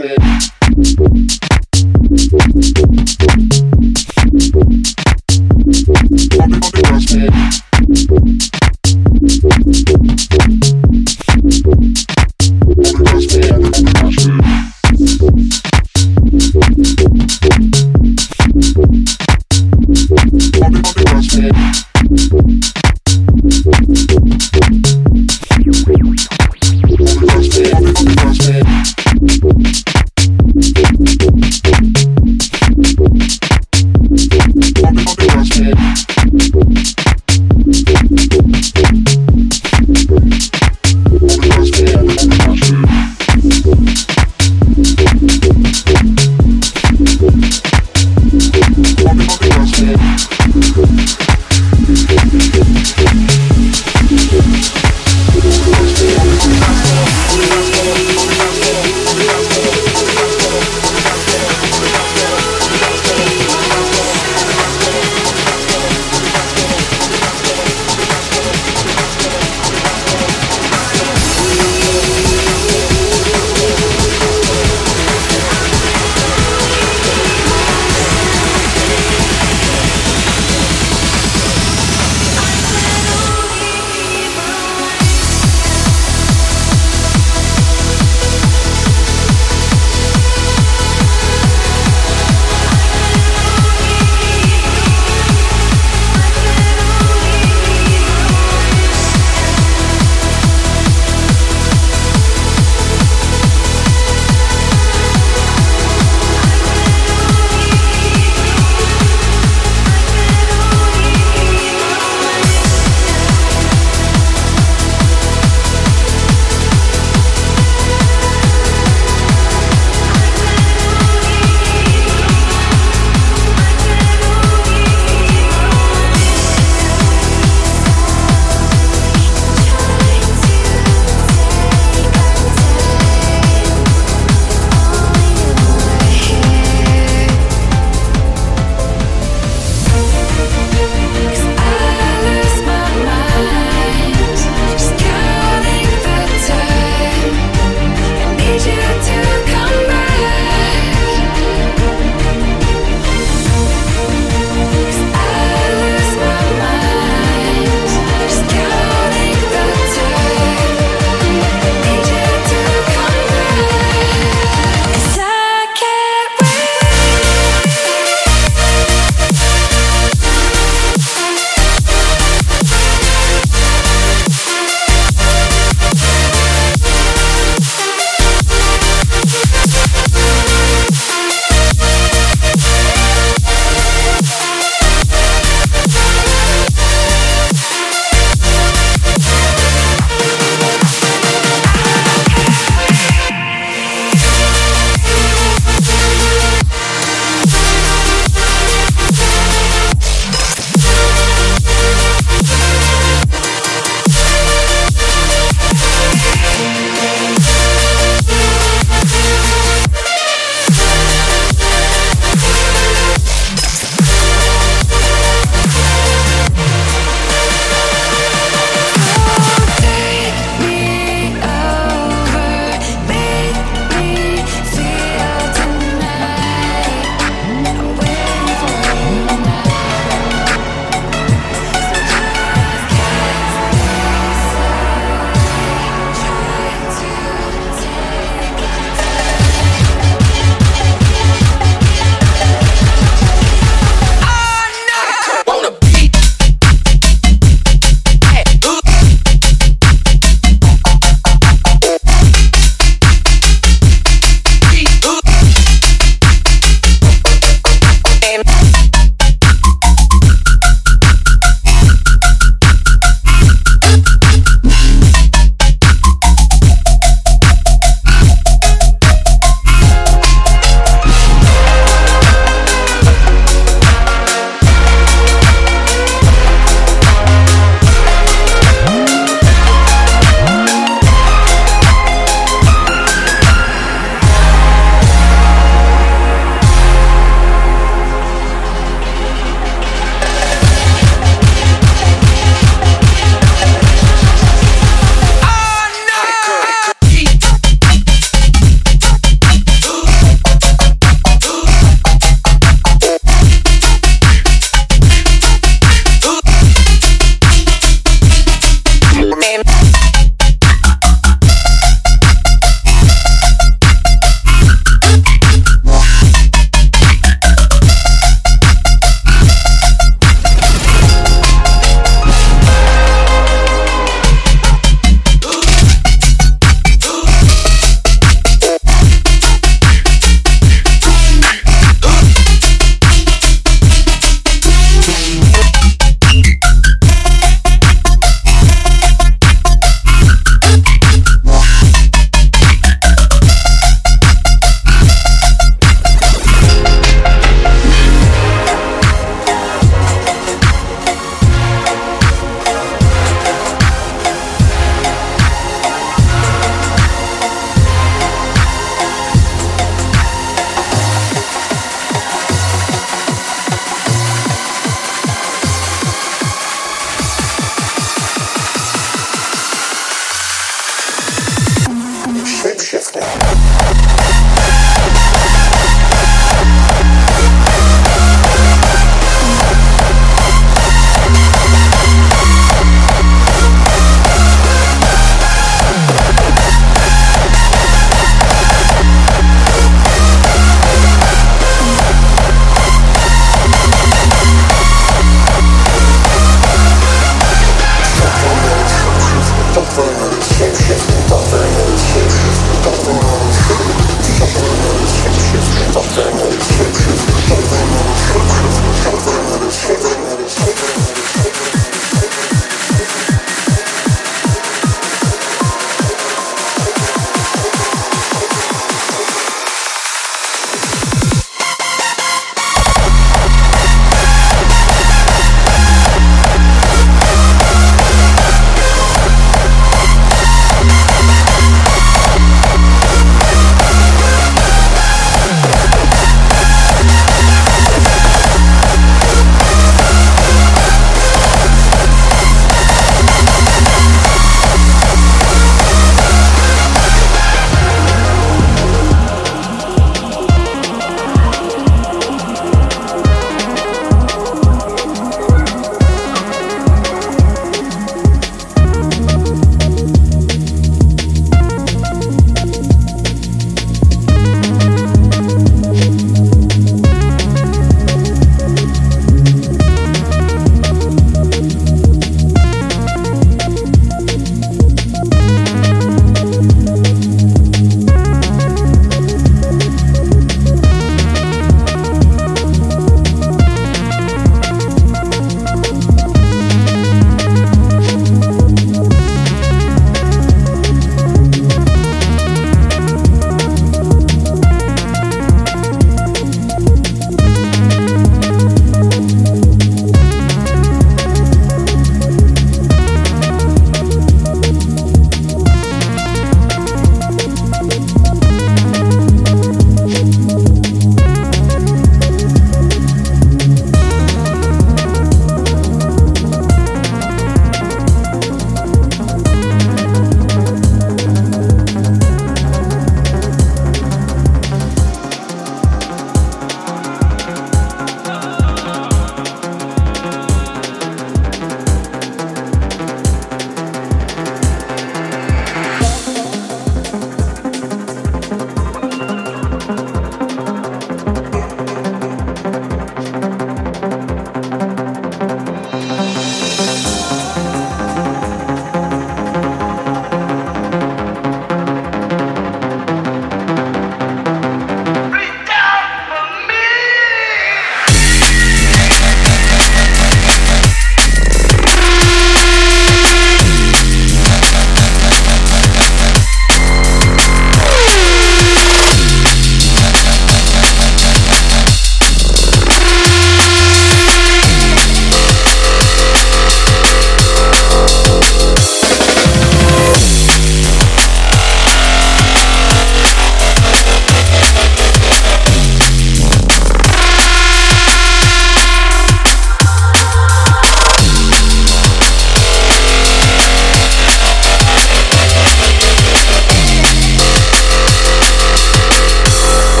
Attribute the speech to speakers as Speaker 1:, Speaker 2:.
Speaker 1: on